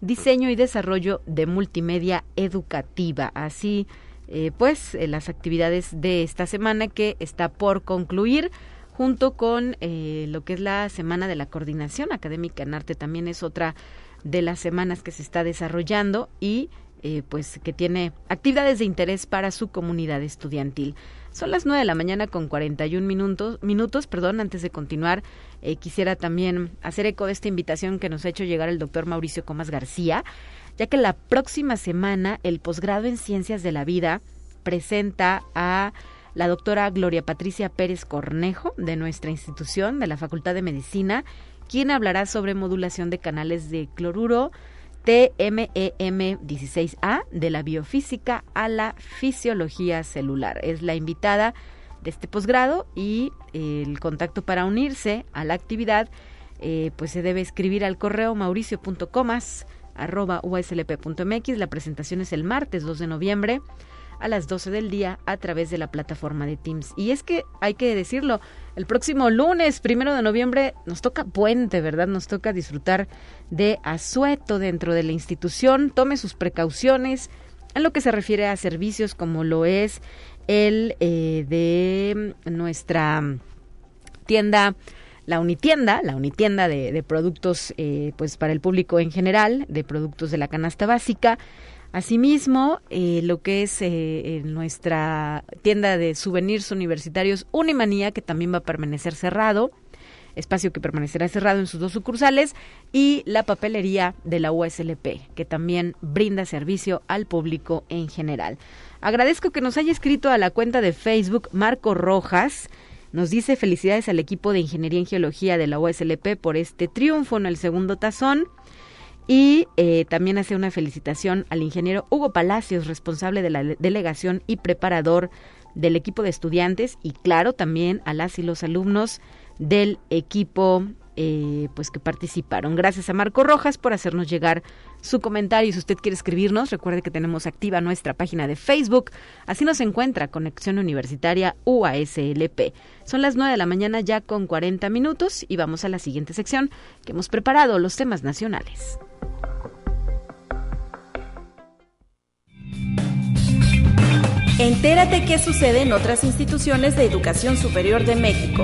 diseño y desarrollo de multimedia educativa. Así eh, pues eh, las actividades de esta semana que está por concluir junto con eh, lo que es la semana de la coordinación académica en arte también es otra de las semanas que se está desarrollando y pues que tiene actividades de interés para su comunidad estudiantil. Son las nueve de la mañana con 41 minutos, minutos perdón, antes de continuar, quisiera también hacer eco de esta invitación que nos ha hecho llegar el doctor Mauricio Comas García ya que la próxima semana el posgrado en Ciencias de la Vida presenta a la doctora Gloria Patricia Pérez Cornejo de nuestra institución, de la Facultad de Medicina, quien hablará sobre modulación de canales de cloruro TMEM16A de la biofísica a la fisiología celular. Es la invitada de este posgrado y el contacto para unirse a la actividad eh, pues se debe escribir al correo mauricio.comas arroba uslp.mx. La presentación es el martes 2 de noviembre a las 12 del día a través de la plataforma de Teams. Y es que hay que decirlo, el próximo lunes, primero de noviembre, nos toca puente, ¿verdad? Nos toca disfrutar de asueto dentro de la institución. Tome sus precauciones en lo que se refiere a servicios como lo es el eh, de nuestra tienda la Unitienda, la Unitienda de, productos eh, pues para el público en general, de productos de la canasta básica. Asimismo, eh, lo que es eh, nuestra tienda de souvenirs universitarios Unimanía, que también va a permanecer cerrado, espacio que permanecerá cerrado en sus dos sucursales, y la papelería de la USLP, que también brinda servicio al público en general. Agradezco que nos haya escrito a la cuenta de Facebook Marco Rojas, nos dice felicidades al equipo de Ingeniería en Geología de la USLP por este triunfo en el segundo tazón. Y eh, también hace una felicitación al ingeniero Hugo Palacios, responsable de la delegación y preparador del equipo de estudiantes y claro también a las y los alumnos del equipo eh, pues que participaron. Gracias a Marco Rojas por hacernos llegar su comentario. Si usted quiere escribirnos, recuerde que tenemos activa nuestra página de Facebook. Así nos encuentra Conexión Universitaria UASLP. Son las 9 de la mañana ya con 40 minutos y vamos a la siguiente sección que hemos preparado, los temas nacionales. Entérate qué sucede en otras instituciones de educación superior de México.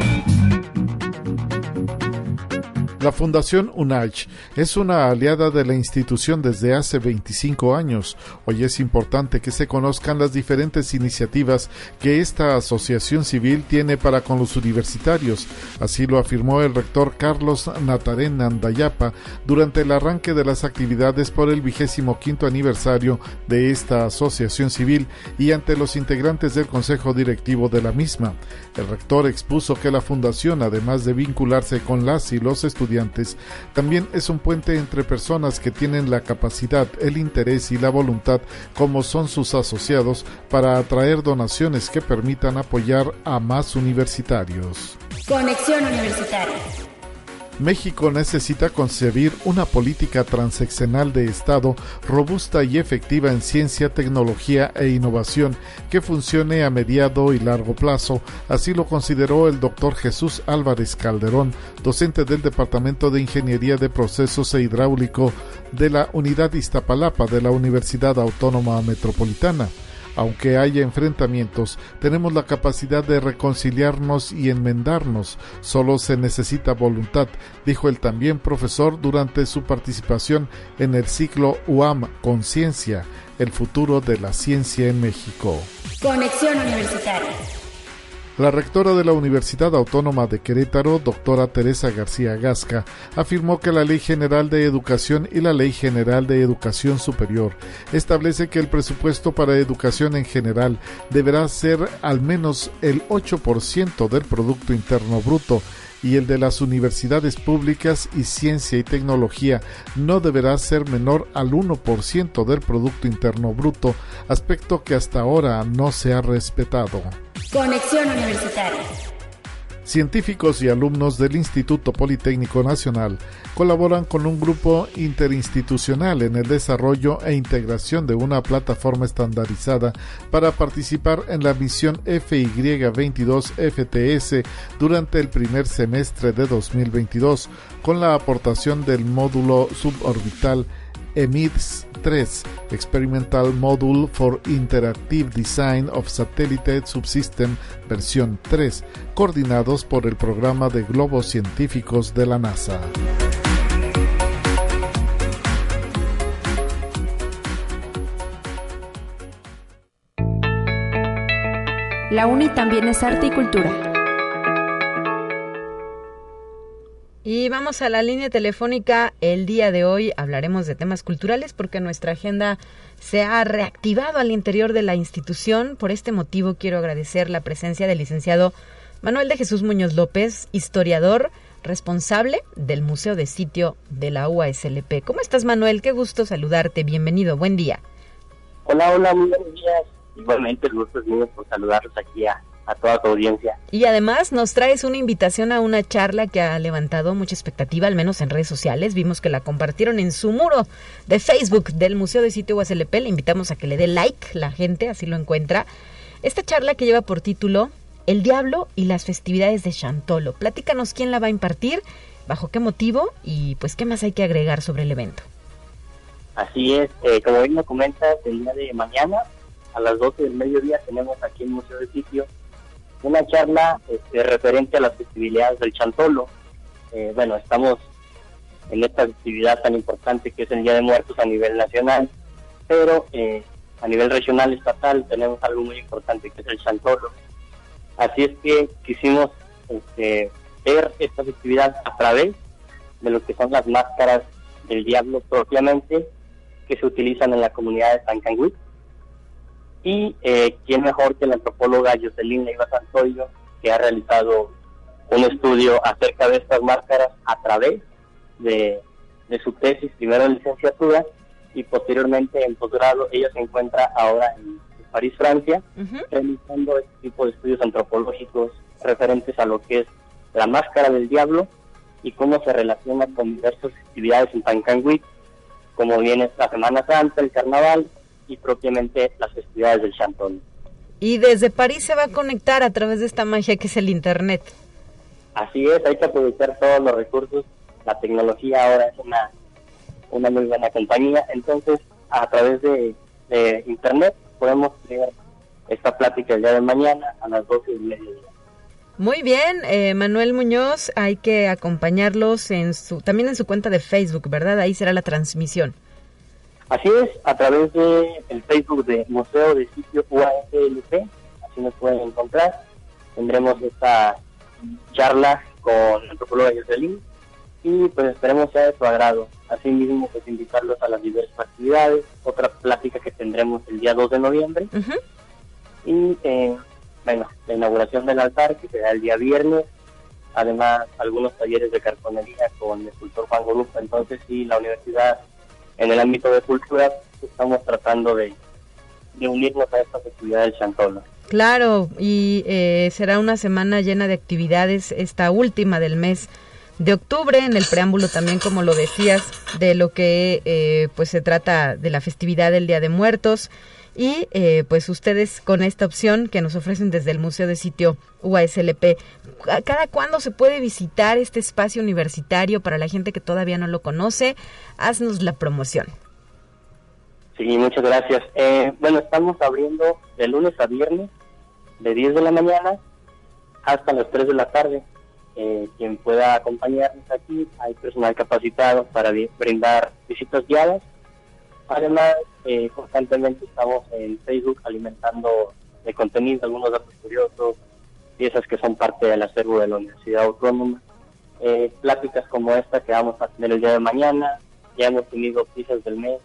La Fundación UNACH es una aliada de la institución desde hace 25 años. Hoy es importante que se conozcan las diferentes iniciativas que esta asociación civil tiene para con los universitarios. Así lo afirmó el rector Carlos Natarén Andayapa durante el arranque de las actividades por el vigésimo quinto aniversario de esta asociación civil y ante los integrantes del consejo directivo de la misma. El rector expuso que la fundación, además de vincularse con las y los estudiantes, también es un puente entre personas que tienen la capacidad, el interés y la voluntad, como son sus asociados, para atraer donaciones que permitan apoyar a más universitarios. Conexión Universitaria. México necesita concebir una política transeccional de Estado robusta y efectiva en ciencia, tecnología e innovación que funcione a mediado y largo plazo. Así lo consideró el doctor Jesús Álvarez Calderón, docente del Departamento de Ingeniería de Procesos e Hidráulico de la Unidad Iztapalapa de la Universidad Autónoma Metropolitana. Aunque haya enfrentamientos, tenemos la capacidad de reconciliarnos y enmendarnos. Solo se necesita voluntad, dijo el también profesor durante su participación en el ciclo UAM Conciencia, el futuro de la ciencia en México. Conexión Universitaria. La rectora de la Universidad Autónoma de Querétaro, doctora Teresa García Gasca, afirmó que la Ley General de Educación y la Ley General de Educación Superior establece que el presupuesto para educación en general deberá ser al menos el 8% del Producto Interno Bruto y el de las universidades públicas y ciencia y tecnología no deberá ser menor al 1% del Producto Interno Bruto, aspecto que hasta ahora no se ha respetado. Conexión Universitaria. Científicos y alumnos del Instituto Politécnico Nacional colaboran con un grupo interinstitucional en el desarrollo e integración de una plataforma estandarizada para participar en la misión FY22 FTS durante el primer semestre de 2022, con la aportación del módulo suborbital EMIDS 3, Experimental Module for Interactive Design of Satellite Subsystem versión 3, coordinados por el programa de globos científicos de la NASA. La UNI también es arte y cultura. Vamos a la línea telefónica. El día de hoy hablaremos de temas culturales porque nuestra agenda se ha reactivado al interior de la institución. Por este motivo quiero agradecer la presencia del licenciado Manuel de Jesús Muñoz López, historiador responsable del Museo de Sitio de la UASLP. ¿Cómo estás, Manuel? Qué gusto saludarte. Bienvenido. Buen día. Hola, hola, muy buenos días. Igualmente, el gusto es mío por saludarlos aquí a, toda tu audiencia. Y además nos traes una invitación a una charla que ha levantado mucha expectativa, al menos en redes sociales. Vimos que la compartieron en su muro de Facebook del Museo de Sitio UASLP. Le invitamos a que le dé like la gente, así lo encuentra. Esta charla que lleva por título El Diablo y las festividades de Chantolo. Platícanos quién la va a impartir, bajo qué motivo y pues qué más hay que agregar sobre el evento. Así es, eh, como bien lo comentas, el día de mañana a las 12 del mediodía tenemos aquí en el Museo de Sitio una charla este, referente a las festividades del Chantolo. Eh, bueno, estamos en esta actividad tan importante que es el Día de Muertos a nivel nacional, pero eh, a nivel regional, estatal, tenemos algo muy importante que es el Chantolo. Así es que quisimos este, ver esta festividad a través de lo que son las máscaras del diablo propiamente que se utilizan en la comunidad de San Cangüí y eh, quién mejor que la antropóloga Jocelyn Leiva Santoyo, que ha realizado un estudio acerca de estas máscaras a través de, su tesis, primero en licenciatura y posteriormente en posgrado. Ella se encuentra ahora en París, Francia, realizando este tipo de estudios antropológicos referentes a lo que es la máscara del diablo y cómo se relaciona con diversas actividades en Pancangüí, como viene la Semana Santa, el Carnaval, y propiamente las festividades del Chantón. Y desde París se va a conectar a través de esta magia que es el Internet. Así es, hay que aprovechar todos los recursos. La tecnología ahora es una, una muy buena compañía. Entonces, a través de, Internet podemos tener esta plática el día de mañana a las 12 y media. Muy bien, eh, Manuel Muñoz, hay que acompañarlos en su, también en su cuenta de Facebook, ¿verdad? Ahí será la transmisión. Así es, a través de el Facebook de Museo de Sitio UASLP, así nos pueden encontrar. Tendremos esta charla con el antropóloga Jocelyn y pues esperemos sea de su agrado. Asimismo, pues invitarlos a las diversas actividades, otra plática que tendremos el día 2 de noviembre y eh, bueno, la inauguración del altar que será el día viernes, además algunos talleres de cartonería con el escultor Juan Gorupa, entonces sí, la universidad en el ámbito de cultura estamos tratando de, unirnos a estas actividades de Chantolo. Claro, y eh, será una semana llena de actividades, esta última del mes de octubre, en el preámbulo también, como lo decías, de lo que eh, pues se trata de la festividad del Día de Muertos y eh, pues ustedes con esta opción que nos ofrecen desde el Museo de Sitio UASLP, ¿cada cuándo se puede visitar este espacio universitario para la gente que todavía no lo conoce? Haznos la promoción. Sí, muchas gracias. Eh, bueno, estamos abriendo de lunes a viernes, de 10 de la mañana hasta las 3 de la tarde. Eh, quien pueda acompañarnos aquí, hay personal capacitado para brindar visitas guiadas. Además, eh, constantemente estamos en Facebook alimentando de contenido algunos datos curiosos, piezas que son parte del acervo de la Universidad Autónoma, eh, pláticas como esta que vamos a tener el día de mañana, ya hemos tenido piezas del mes.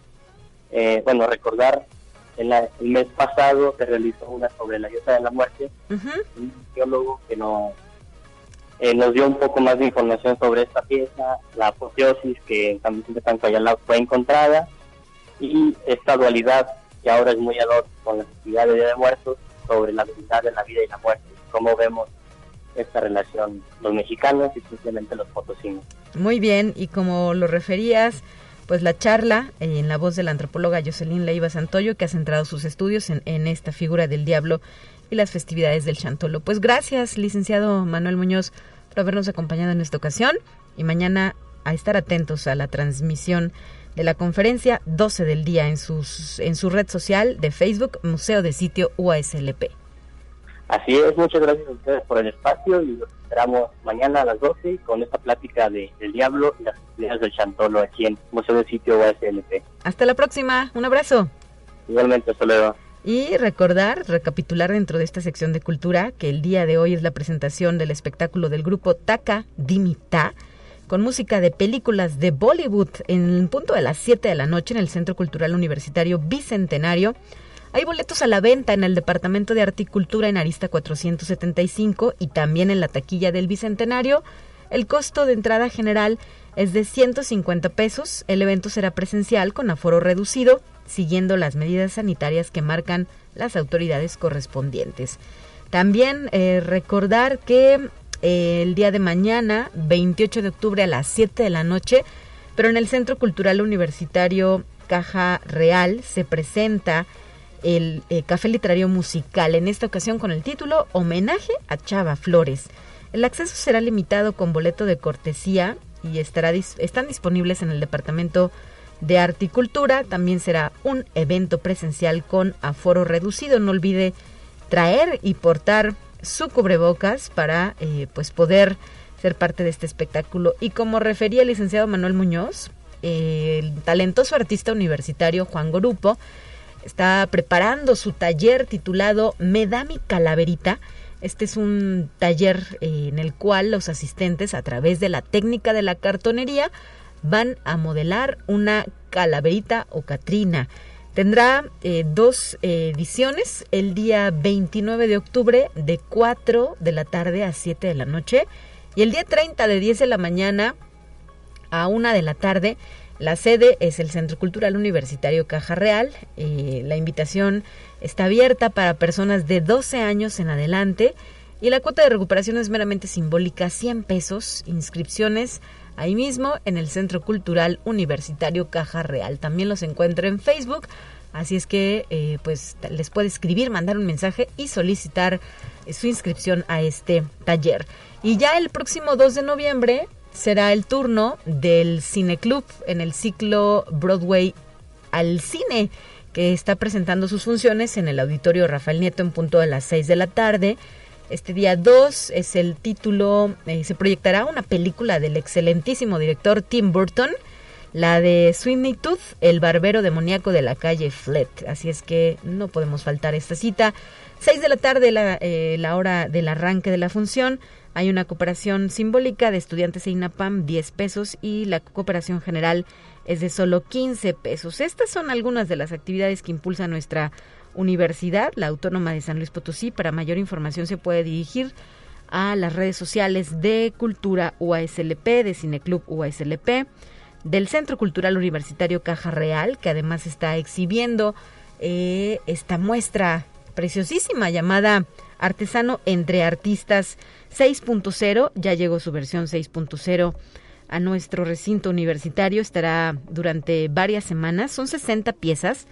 Eh, bueno, recordar, en el mes pasado se realizó una sobre la diosa de la muerte, un biólogo que nos, nos dio un poco más de información sobre esta pieza, la apoteosis que en San Vicente San fue encontrada, y esta dualidad que ahora es muy ad con la actividad de Día de Muertos sobre la dualidad de la vida y la muerte, cómo vemos esta relación los mexicanos y simplemente los potosinos. Muy bien, y como lo referías, pues la charla eh, en la voz de la antropóloga Jocelyn Leiva Santoyo, que ha centrado sus estudios en, en esta figura del diablo y las festividades del Chantolo. Pues gracias, licenciado Manuel Muñoz, por habernos acompañado en esta ocasión y mañana a estar atentos a la transmisión de la conferencia 12 del día en, sus, en su red social de Facebook, Museo de Sitio UASLP. Así es, muchas gracias a ustedes por el espacio y los esperamos mañana a las 12 con esta plática de, del diablo y las ideas del chantolo aquí en Museo de Sitio UASLP. Hasta la próxima, un abrazo. Igualmente, hasta luego. Y recordar, recapitular dentro de esta sección de cultura que el día de hoy es la presentación del espectáculo del grupo Taka Dimita con música de películas de Bollywood en punto de las 7 de la noche en el Centro Cultural Universitario Bicentenario. Hay boletos a la venta en el Departamento de Articultura en Arista 475 y también en la taquilla del Bicentenario. El costo de entrada general es de 150 pesos. El evento será presencial con aforo reducido siguiendo las medidas sanitarias que marcan las autoridades correspondientes. También eh, recordar que eh, el día de mañana, 28 de octubre a las 7 de la noche, pero en el Centro Cultural Universitario Caja Real se presenta el eh, Café Literario Musical, en esta ocasión con el título Homenaje a Chava Flores. El acceso será limitado con boleto de cortesía y estará están disponibles en el departamento de Articultura. También será un evento presencial con aforo reducido. No olvide traer y portar su cubrebocas para eh, pues poder ser parte de este espectáculo. Y como refería el licenciado Manuel Muñoz, el talentoso artista universitario Juan Gorupo está preparando su taller titulado Me da mi calaverita. Este es un taller eh, en el cual los asistentes a través de la técnica de la cartonería van a modelar una calaverita o catrina. Tendrá eh, dos ediciones, el día 29 de octubre de 4 de la tarde a 7 de la noche y el día 30 de 10 de la mañana a 1 de la tarde. La sede es el Centro Cultural Universitario Caja Real. Eh, la invitación está abierta para personas de 12 años en adelante y la cuota de recuperación es meramente simbólica, 100 pesos, inscripciones ahí mismo en el Centro Cultural Universitario Caja Real. También los encuentra en Facebook, así es que eh, pues les puede escribir, mandar un mensaje y solicitar eh, su inscripción a este taller. Y ya el próximo 2 de noviembre será el turno del Cine Club en el ciclo Broadway al cine que está presentando sus funciones en el auditorio Rafael Nieto en punto de las 6 de la tarde. Este día 2 es el título, eh, se proyectará una película del excelentísimo director Tim Burton, la de Sweeney Tooth, el barbero demoníaco de la calle Flet. Así es que no podemos faltar esta cita. 6 de la tarde, la, eh, la hora del arranque de la función. Hay una cooperación simbólica de estudiantes de INAPAM, 10 pesos, y la cooperación general es de solo 15 pesos. Estas son algunas de las actividades que impulsa nuestra Universidad, la Autónoma de San Luis Potosí. Para mayor información se puede dirigir a las redes sociales de Cultura UASLP, de Cineclub UASLP, del Centro Cultural Universitario Caja Real, que además está exhibiendo eh, esta muestra preciosísima llamada Artesano entre Artistas 6.0. Ya llegó su versión 6.0 a nuestro recinto universitario. Estará durante varias semanas. Son 60 piezas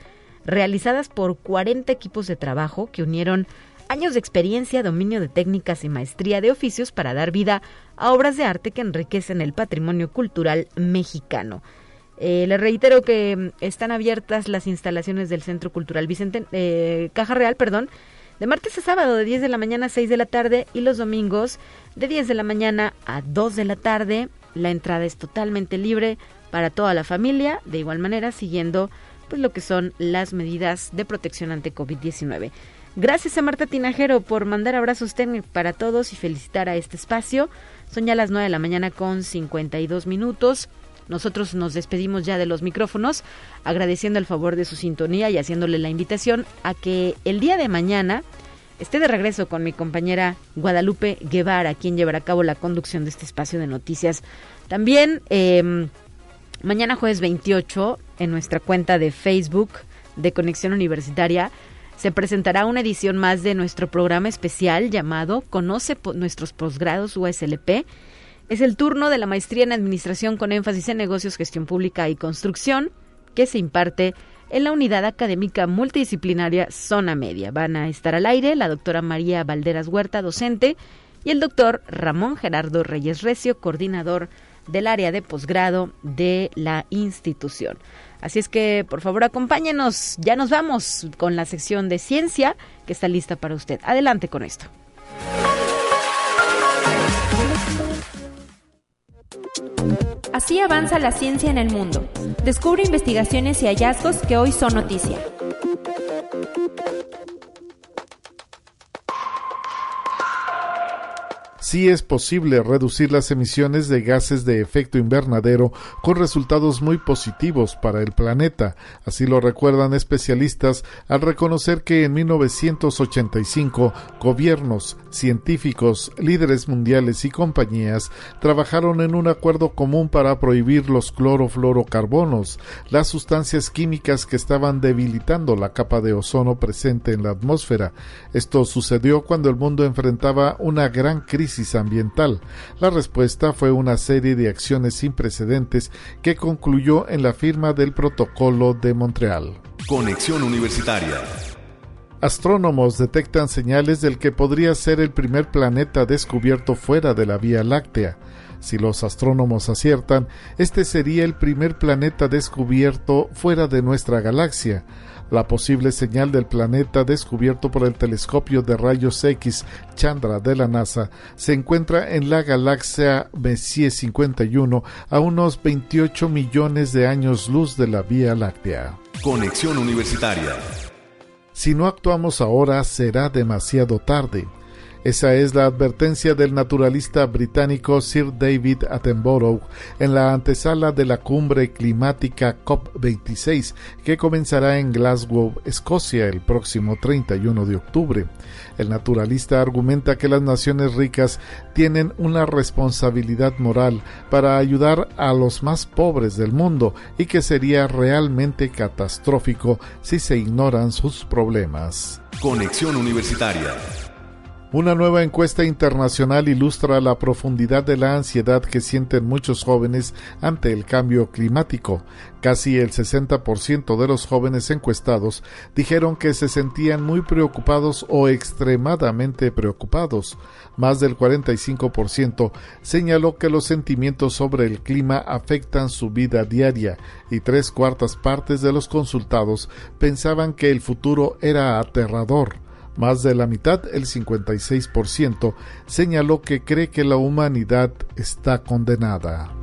realizadas por 40 equipos de trabajo que unieron años de experiencia, dominio de técnicas y maestría de oficios para dar vida a obras de arte que enriquecen el patrimonio cultural mexicano. Eh, les reitero que mm, están abiertas las instalaciones del Centro Cultural Vicente, eh, Caja Real, perdón, de martes a sábado de 10 de la mañana a 6 de la tarde y los domingos de 10 de la mañana a 2 de la tarde. La entrada es totalmente libre para toda la familia, de igual manera siguiendo pues lo que son las medidas de protección ante COVID-19. Gracias a Marta Tinajero por mandar abrazos técnicos para todos y felicitar a este espacio. Son ya las 9 de la mañana con 52 minutos. Nosotros nos despedimos ya de los micrófonos, agradeciendo el favor de su sintonía y haciéndole la invitación a que el día de mañana esté de regreso con mi compañera Guadalupe Guevara, quien llevará a cabo la conducción de este espacio de noticias. También eh, mañana jueves 28 en nuestra cuenta de Facebook de Conexión Universitaria se presentará una edición más de nuestro programa especial llamado Conoce nuestros posgrados USLP. Es el turno de la maestría en Administración con énfasis en negocios, gestión pública y construcción que se imparte en la unidad académica multidisciplinaria Zona Media. Van a estar al aire la doctora María Valderas Huerta, docente, y el doctor Ramón Gerardo Reyes Recio, coordinador del área de posgrado de la institución. Así es que, por favor, acompáñenos. Ya nos vamos con la sección de ciencia que está lista para usted. Adelante con esto. Así avanza la ciencia en el mundo. Descubre investigaciones y hallazgos que hoy son noticia. Sí es posible reducir las emisiones de gases de efecto invernadero con resultados muy positivos para el planeta. Así lo recuerdan especialistas al reconocer que en 1985 gobiernos, científicos, líderes mundiales y compañías trabajaron en un acuerdo común para prohibir los clorofluorocarbonos, las sustancias químicas que estaban debilitando la capa de ozono presente en la atmósfera. Esto sucedió cuando el mundo enfrentaba una gran crisis ambiental. La respuesta fue una serie de acciones sin precedentes que concluyó en la firma del Protocolo de Montreal. Conexión Universitaria. Astrónomos detectan señales del que podría ser el primer planeta descubierto fuera de la Vía Láctea. Si los astrónomos aciertan, este sería el primer planeta descubierto fuera de nuestra galaxia. La posible señal del planeta descubierto por el telescopio de rayos X Chandra de la NASA se encuentra en la galaxia Messier 51 a unos 28 millones de años luz de la Vía Láctea. Conexión Universitaria. Si no actuamos ahora será demasiado tarde. Esa es la advertencia del naturalista británico Sir David Attenborough en la antesala de la cumbre climática COP26 que comenzará en Glasgow, Escocia, el próximo 31 de octubre. El naturalista argumenta que las naciones ricas tienen una responsabilidad moral para ayudar a los más pobres del mundo y que sería realmente catastrófico si se ignoran sus problemas. Conexión Universitaria. Una nueva encuesta internacional ilustra la profundidad de la ansiedad que sienten muchos jóvenes ante el cambio climático. Casi el 60% de los jóvenes encuestados dijeron que se sentían muy preocupados o extremadamente preocupados. Más del 45% señaló que los sentimientos sobre el clima afectan su vida diaria y tres cuartas partes de los consultados pensaban que el futuro era aterrador. Más de la mitad, el 56%, señaló que cree que la humanidad está condenada.